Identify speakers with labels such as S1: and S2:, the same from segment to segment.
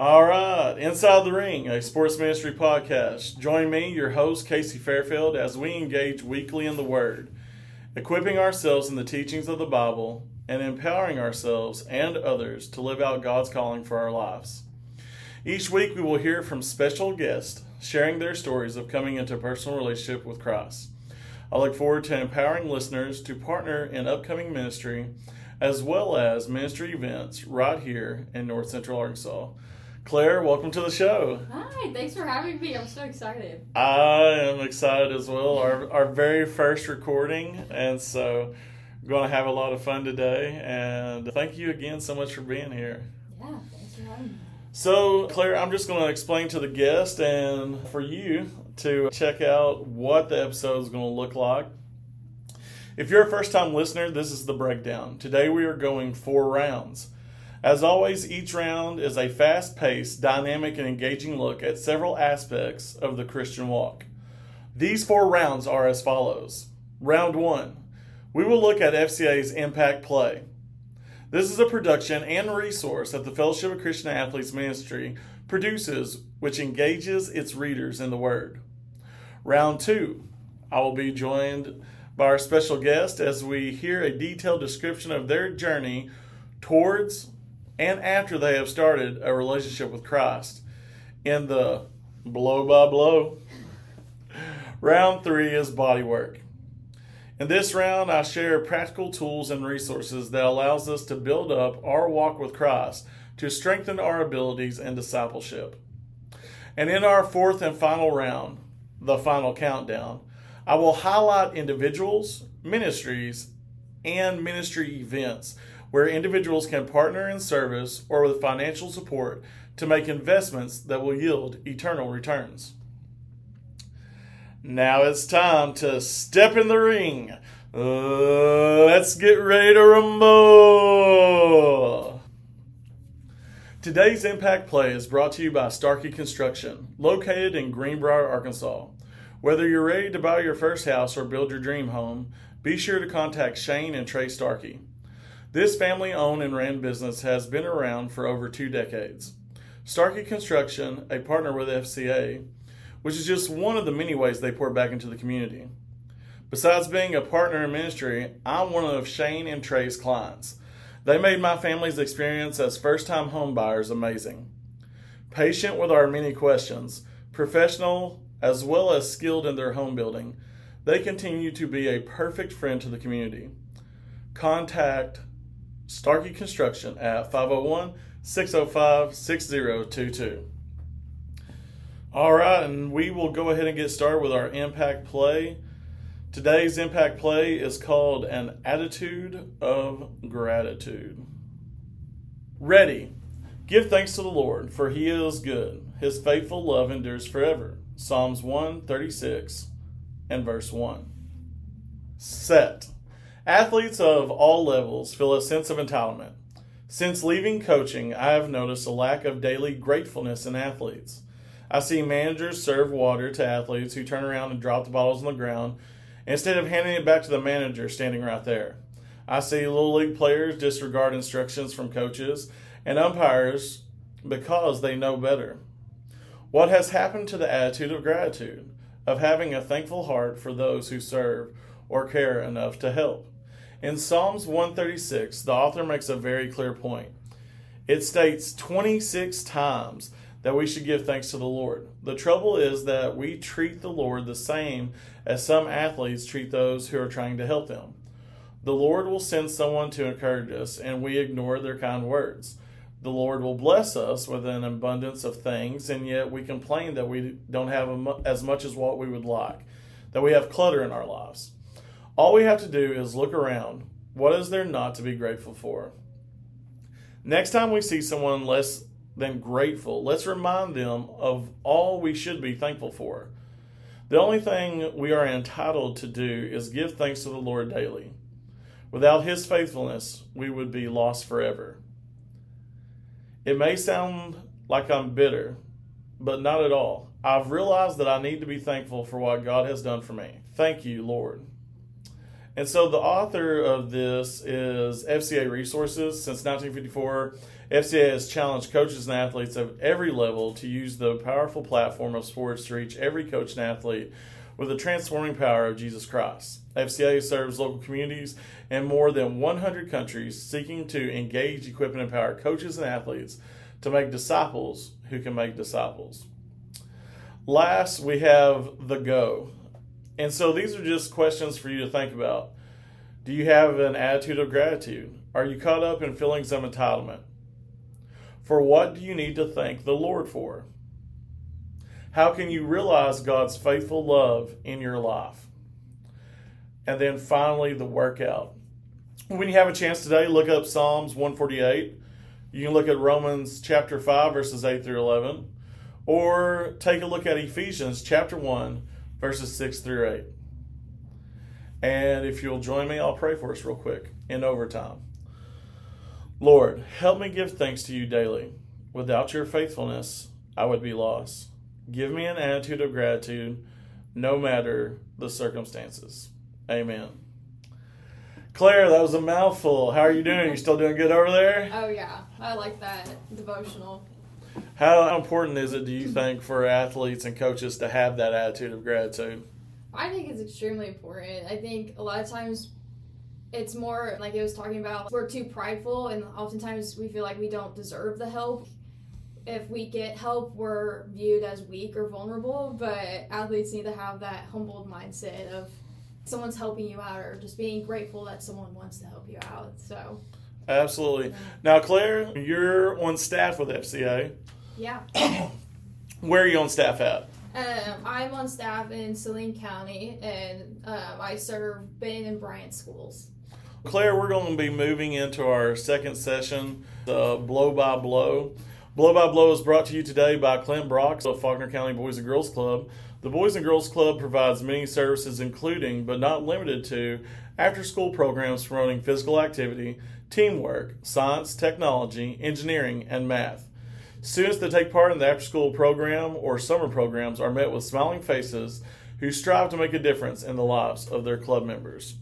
S1: All right, Inside the Ring, a sports ministry podcast. Join me, your host, Casey Fairfield, as we engage weekly in the Word, equipping ourselves in the teachings of the Bible and empowering ourselves and others to live out God's calling for our lives. Each week, we will hear from special guests sharing their stories of coming into personal relationship with Christ. I look forward to empowering listeners to partner in upcoming ministry as well as ministry events right here in North Central Arkansas. Claire, welcome to the show.
S2: Hi, thanks for having me. I'm so excited.
S1: I am excited as well. Our, our very first recording, and so going to have a lot of fun today. And thank you again so much for being here.
S2: Yeah, thanks for having me.
S1: So, Claire, I'm just going to explain to the guest and for you to check out what the episode is going to look like. If you're a first time listener, this is the breakdown. Today we are going four rounds. As always, each round is a fast paced, dynamic, and engaging look at several aspects of the Christian walk. These four rounds are as follows Round one, we will look at FCA's Impact Play. This is a production and resource that the Fellowship of Christian Athletes Ministry produces, which engages its readers in the Word. Round two, I will be joined by our special guest as we hear a detailed description of their journey towards and after they have started a relationship with Christ in the blow by blow. round three is body work. In this round, I share practical tools and resources that allows us to build up our walk with Christ to strengthen our abilities and discipleship. And in our fourth and final round, the final countdown, I will highlight individuals, ministries, and ministry events where individuals can partner in service or with financial support to make investments that will yield eternal returns. Now it's time to step in the ring. Uh, let's get ready to rumble. Today's Impact Play is brought to you by Starkey Construction, located in Greenbrier, Arkansas. Whether you're ready to buy your first house or build your dream home, be sure to contact Shane and Trey Starkey. This family owned and ran business has been around for over two decades. Starkey Construction, a partner with FCA, which is just one of the many ways they pour back into the community. Besides being a partner in ministry, I'm one of Shane and Trey's clients. They made my family's experience as first time home buyers amazing. Patient with our many questions, professional as well as skilled in their home building, they continue to be a perfect friend to the community. Contact Starkey Construction at 501 605 6022. All right, and we will go ahead and get started with our impact play. Today's impact play is called An Attitude of Gratitude. Ready. Give thanks to the Lord, for he is good. His faithful love endures forever. Psalms 136 and verse 1. Set. Athletes of all levels feel a sense of entitlement. Since leaving coaching, I have noticed a lack of daily gratefulness in athletes. I see managers serve water to athletes who turn around and drop the bottles on the ground instead of handing it back to the manager standing right there. I see little league players disregard instructions from coaches and umpires because they know better. What has happened to the attitude of gratitude, of having a thankful heart for those who serve or care enough to help? In Psalms 136, the author makes a very clear point. It states 26 times that we should give thanks to the Lord. The trouble is that we treat the Lord the same as some athletes treat those who are trying to help them. The Lord will send someone to encourage us, and we ignore their kind words. The Lord will bless us with an abundance of things, and yet we complain that we don't have as much as what we would like, that we have clutter in our lives. All we have to do is look around. What is there not to be grateful for? Next time we see someone less than grateful. Let's remind them of all we should be thankful for. The only thing we are entitled to do is give thanks to the Lord daily. Without His faithfulness, we would be lost forever. It may sound like I'm bitter, but not at all. I've realized that I need to be thankful for what God has done for me. Thank you, Lord. And so the author of this is FCA Resources. Since 1954, FCA has challenged coaches and athletes of every level to use the powerful platform of sports to reach every coach and athlete with the transforming power of Jesus Christ. FCA serves local communities in more than 100 countries, seeking to engage, equip, and empower coaches and athletes to make disciples who can make disciples. Last, we have the go. And so these are just questions for you to think about. Do you have an attitude of gratitude? Are you caught up in feelings of entitlement? For what do you need to thank the Lord for? How can you realize God's faithful love in your life? And then finally, the workout. When you have a chance today, look up Psalms 148. You can look at Romans chapter 5, verses 8 through 11, or take a look at Ephesians chapter 1, verses 6 through 8. And if you'll join me, I'll pray for us real quick in overtime. Lord, help me give thanks to you daily. Without your faithfulness, I would be lost. Give me an attitude of gratitude no matter the circumstances. Amen. Claire, that was a mouthful. How are you doing? You still doing good over there?
S2: Oh yeah, I like that devotional.
S1: How important is it, do you think, for athletes and coaches to have that attitude of gratitude?
S2: I think it's extremely important. I think a lot of times it's more like it was talking about we're too prideful and oftentimes we feel like we don't deserve the help. If we get help, we're viewed as weak or vulnerable, but athletes need to have that humbled mindset of someone's helping you out or just being grateful that someone wants to help you out. So,
S1: Absolutely. Now, Claire, you're on staff with FCA.
S2: yeah.
S1: Where are you on staff at?
S2: Um, I'm on staff in Saline County and um, I serve Ben and Bryant schools.
S1: Claire, we're going to be moving into our second session, the Blow by Blow. Blow by Blow is brought to you today by Clint Brock of Faulkner County Boys and Girls Club. The Boys and Girls Club provides many services, including but not limited to after school programs promoting physical activity, teamwork, science, technology, engineering, and math. Students that take part in the after school program or summer programs are met with smiling faces who strive to make a difference in the lives of their club members.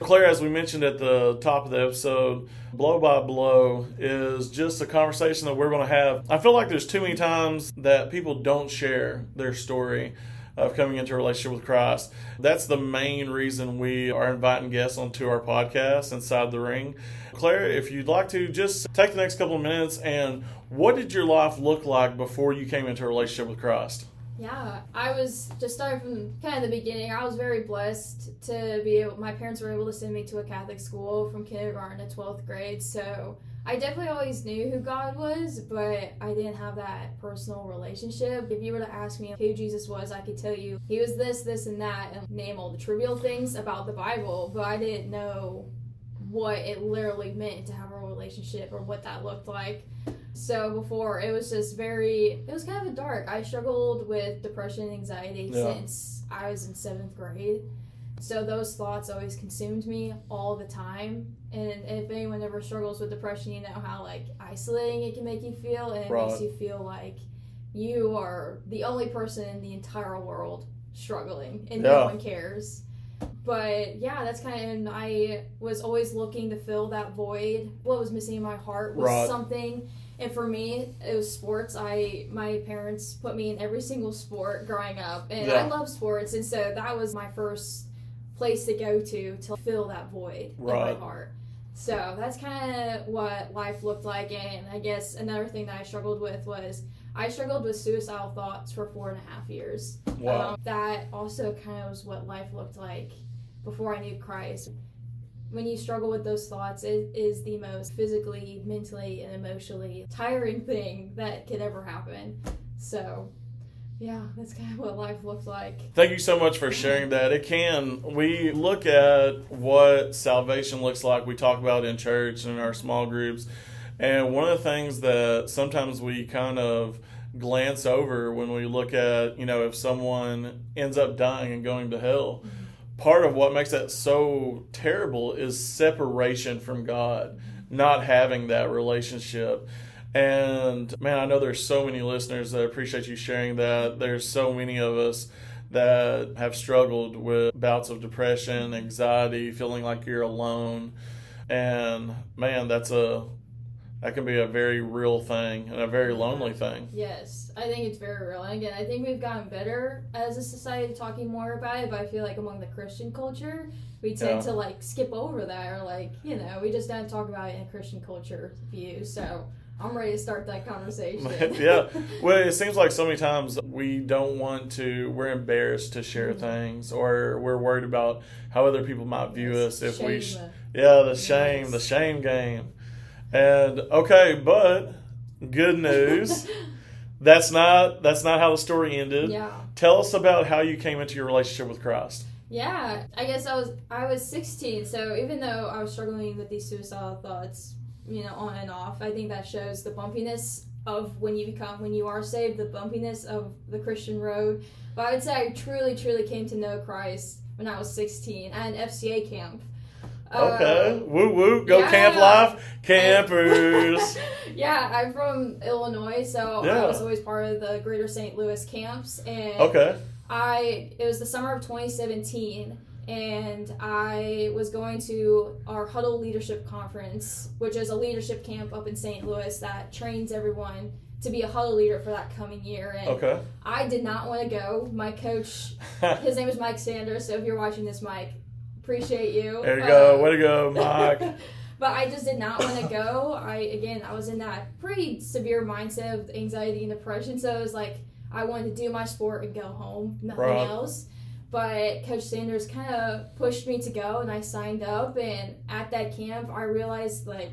S1: Claire, as we mentioned at the top of the episode, blow by blow is just a conversation that we're going to have. I feel like there's too many times that people don't share their story of coming into a relationship with Christ. That's the main reason we are inviting guests onto our podcast, Inside the Ring. Claire, if you'd like to, just take the next couple of minutes and what did your life look like before you came into a relationship with Christ?
S2: Yeah, I was just starting from kind of the beginning. I was very blessed to be able, my parents were able to send me to a Catholic school from kindergarten to 12th grade. So I definitely always knew who God was, but I didn't have that personal relationship. If you were to ask me who Jesus was, I could tell you he was this, this, and that, and name all the trivial things about the Bible, but I didn't know what it literally meant to have relationship or what that looked like. So before it was just very it was kind of dark. I struggled with depression and anxiety
S1: Yeah.
S2: since I was in seventh grade. So those thoughts always consumed me all the time. And if anyone ever struggles with depression, you know how like isolating it can make you feel and it
S1: Right.
S2: makes you feel like you are the only person in the entire world struggling and
S1: Yeah.
S2: no one cares. But yeah, that's kind of, and I was always looking to fill that void. What was missing in my heart was
S1: Right.
S2: something. And for me, it was sports. I my parents put me in every single sport growing up, and
S1: Yeah.
S2: I love sports, and so that was my first place to go to to fill that void in my heart. So that's kind of what life looked like, and I guess another thing that I struggled with was I struggled with suicidal thoughts for four and a half years.
S1: Wow.
S2: Um, that also kind of was what life looked like before I knew Christ. When you struggle with those thoughts, it is the most physically, mentally, and emotionally tiring thing that could ever happen. So, yeah, that's kind of what life looks like.
S1: Thank you so much for sharing that. It can. We look at what salvation looks like. We talk about in church and in our small groups. And one of the things that sometimes we kind of glance over when we look at, you know, if someone ends up dying and going to hell, mm-hmm. Part of what makes that so terrible is separation from God, not having that relationship. And man, I know there's so many listeners that appreciate you sharing that. There's so many of us that have struggled with bouts of depression, anxiety, feeling like you're alone. And man, that's a that can be a very real thing and a very lonely thing.
S2: Yes, I think it's very real. And again, I think we've gotten better as a society talking more about it, but I feel like among the Christian culture, we tend
S1: Yeah.
S2: to like skip over that or like, you know, we just don't talk about it in a Christian culture view. So I'm ready to start that conversation.
S1: yeah. Well, it seems like so many times we don't want to, we're embarrassed to share
S2: Mhm.
S1: things or we're worried about how other people might view us if we, sh- yeah, the shame,
S2: Yes.
S1: the shame game. And okay, but good news. that's not that's not how the story ended.
S2: yeah.
S1: Tell us about how you came into your relationship with Christ.
S2: Yeah, I guess I was I was 16, so even though I was struggling with these suicidal thoughts, you know, on and off, I think that shows the bumpiness of when you become when you are saved, the bumpiness of the Christian road. But I would say I truly, truly came to know Christ when I was 16 at an FCA camp.
S1: Okay.
S2: Uh,
S1: woo woo. Go
S2: yeah.
S1: camp life. Campers.
S2: yeah, I'm from Illinois, so
S1: Yeah.
S2: I was always part of the Greater St. Louis camps, and
S1: okay.
S2: I it was the summer of 2017 and I was going to our Huddle Leadership Conference, which is a leadership camp up in St. Louis that trains everyone to be a huddle leader for that coming year. And
S1: Okay.
S2: I did not want to go. My coach, his name is Mike Sanders, so if you're watching this, Mike, appreciate you.
S1: there you go.
S2: Uh,
S1: Way to go, Mike.
S2: but I just did not want to go. I again, I was in that pretty severe mindset of anxiety and depression. So it was like I wanted to do my sport and go home, nothing
S1: Right.
S2: else. But Coach Sanders kind of pushed me to go, and I signed up. And at that camp, I realized like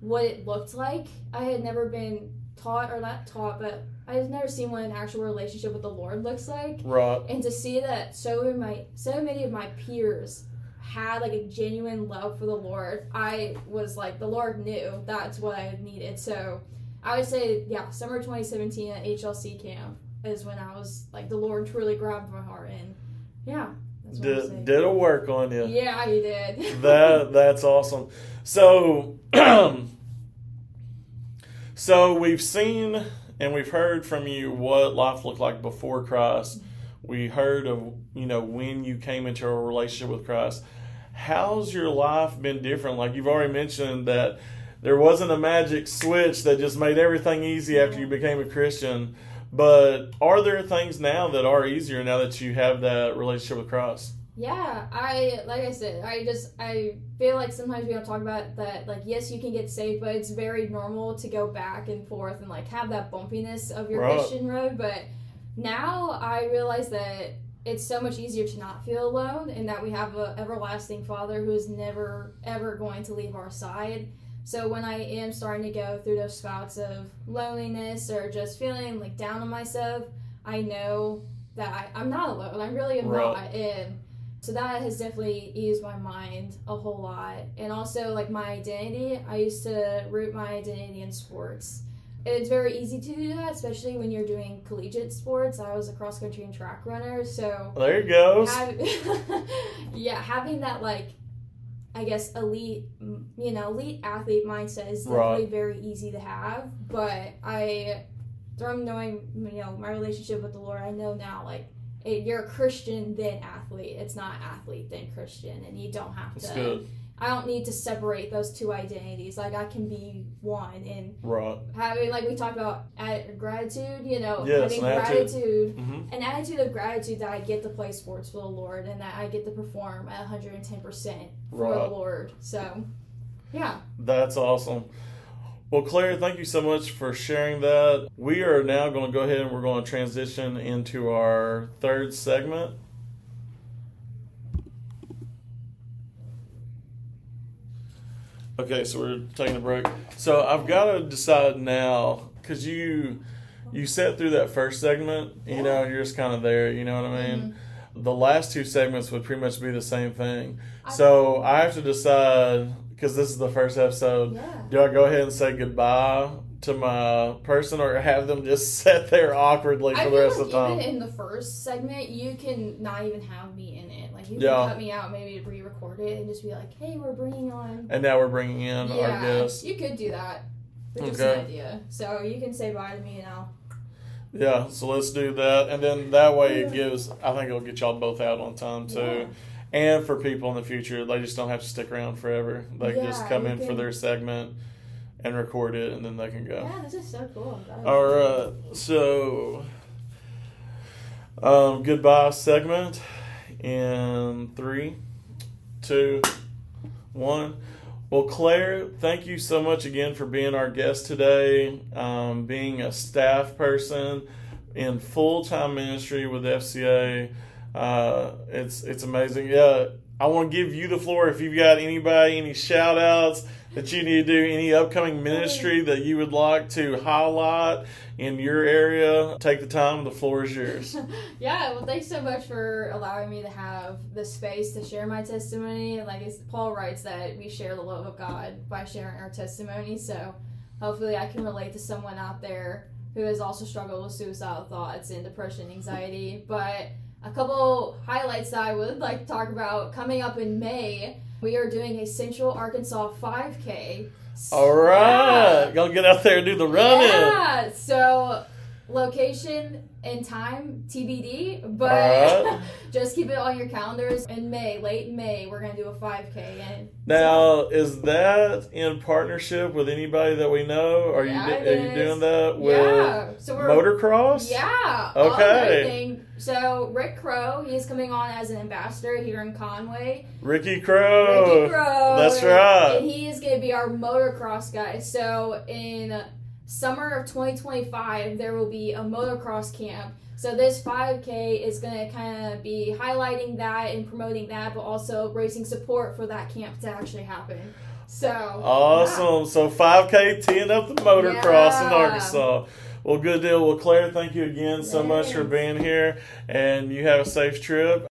S2: what it looked like. I had never been taught, or not taught, but I had never seen what an actual relationship with the Lord looks like
S1: right.
S2: and to see that so my so many of my peers had like a genuine love for the Lord, I was like the Lord knew that's what I needed. So I would say, yeah, summer 2017 at HLC camp is when I was like the Lord truly grabbed my heart and yeah, that's what I.
S1: Did, did a work on you.
S2: Yeah, he did.
S1: that that's awesome. So, so we've seen and we've heard from you what life looked like before Christ. We heard of you know when you came into a relationship with Christ. How's your life been different? Like you've already mentioned that there wasn't a magic switch that just made everything easy after you became a Christian. But are there things now that are easier now that you have that relationship with Christ?
S2: Yeah, I like I said, I just I feel like sometimes we don't talk about that. Like, yes, you can get saved, but it's very normal to go back and forth and like have that bumpiness of your
S1: Right.
S2: Christian road. But now I realize that it's so much easier to not feel alone, and that we have an everlasting Father who is never ever going to leave our side. So when I am starting to go through those spouts of loneliness or just feeling like down on myself, I know that I, I'm not alone. I really am
S1: Right.
S2: not, and so that has definitely eased my mind a whole lot. And also, like my identity, I used to root my identity in sports. It's very easy to do that, especially when you're doing collegiate sports. I was a cross country and track runner, so
S1: There you go.
S2: have, yeah, having that like, I guess elite, you know, elite athlete mindset is definitely
S1: Right.
S2: very easy to have. But I, from knowing you know my relationship with the Lord, I know now like it, you're a Christian then athlete. It's not athlete then Christian, and you don't have
S1: That's
S2: to.
S1: good.
S2: I don't need to separate those two identities. Like I can be one and
S1: Right.
S2: having like we talked about at gratitude. You know,
S1: Yes,
S2: having
S1: an attitude.
S2: gratitude
S1: hmm
S2: an attitude of gratitude that I get to play sports for the Lord and that I get to perform at 110% for
S1: Right.
S2: the Lord. So, yeah.
S1: That's awesome. Well, Claire, thank you so much for sharing that. We are now going to go ahead and we're going to transition into our third segment. Okay, so we're taking a break. So I've got to decide now because you you sat through that first segment. You know, you're just kind of there. You know what I mean? Mm-hmm. The last two segments would pretty much be the same thing. So I have to decide because this is the first episode.
S2: Yeah.
S1: Do I go ahead and say goodbye to my person, or have them just sit there awkwardly for
S2: feel
S1: the rest
S2: like
S1: of the time?
S2: even in the first segment, you can not even have me in it. Like, you
S1: Yeah.
S2: can cut me out, maybe re-record it, and just be like, "Hey, we're bringing on."
S1: and now we're bringing in our
S2: yeah,
S1: guest.
S2: you could do that. It's just
S1: Okay.
S2: an idea. So you can say bye to me, and I'll.
S1: Yeah, so let's do that, and then that way it gives. I think it'll get y'all both out on time too,
S2: Yeah.
S1: and for people in the future, they just don't have to stick around forever. They can just come in for their segment and record it, and then they can go.
S2: Yeah, this is so cool.
S1: All right, so um, goodbye segment in three, two, one. Well, Claire, thank you so much again for being our guest today. Um, being a staff person in full time ministry with FCA, uh, it's it's amazing. Yeah, I want to give you the floor if you've got anybody, any shout outs that you need to do, any upcoming ministry that you would like to highlight in your area. Take the time. The floor is yours.
S2: yeah, well, thanks so much for allowing me to have the space to share my testimony. Like Paul writes that we share the love of God by sharing our testimony. So hopefully, I can relate to someone out there who has also struggled with suicidal thoughts and depression, anxiety. But a couple highlights that I would like to talk about coming up in May. We are doing a Central Arkansas 5K.
S1: All right, y'all get out there and do the running.
S2: Yeah. So location and time TBD, but
S1: Alright.
S2: just keep it on your calendars. In May, late May, we're gonna do a 5K. And
S1: Now, is that in partnership with anybody that we know? Are
S2: Yeah,
S1: you are you doing that with
S2: yeah, so we're
S1: motocross?
S2: Yeah.
S1: Okay.
S2: So Rick Crow, he's coming on as an ambassador here in Conway.
S1: Ricky Crow.
S2: Ricky Crow.
S1: that's
S2: and-
S1: right.
S2: And he is going to be our motocross guy. So in summer of 2025, there will be a motocross camp. So this 5K is going to kind of be highlighting that and promoting that, but also raising support for that camp to actually happen. So
S1: Awesome. So 5K teeing up the motocross in Arkansas. Well, good deal. Well, Claire, thank you again so much for being here, and you have a safe trip.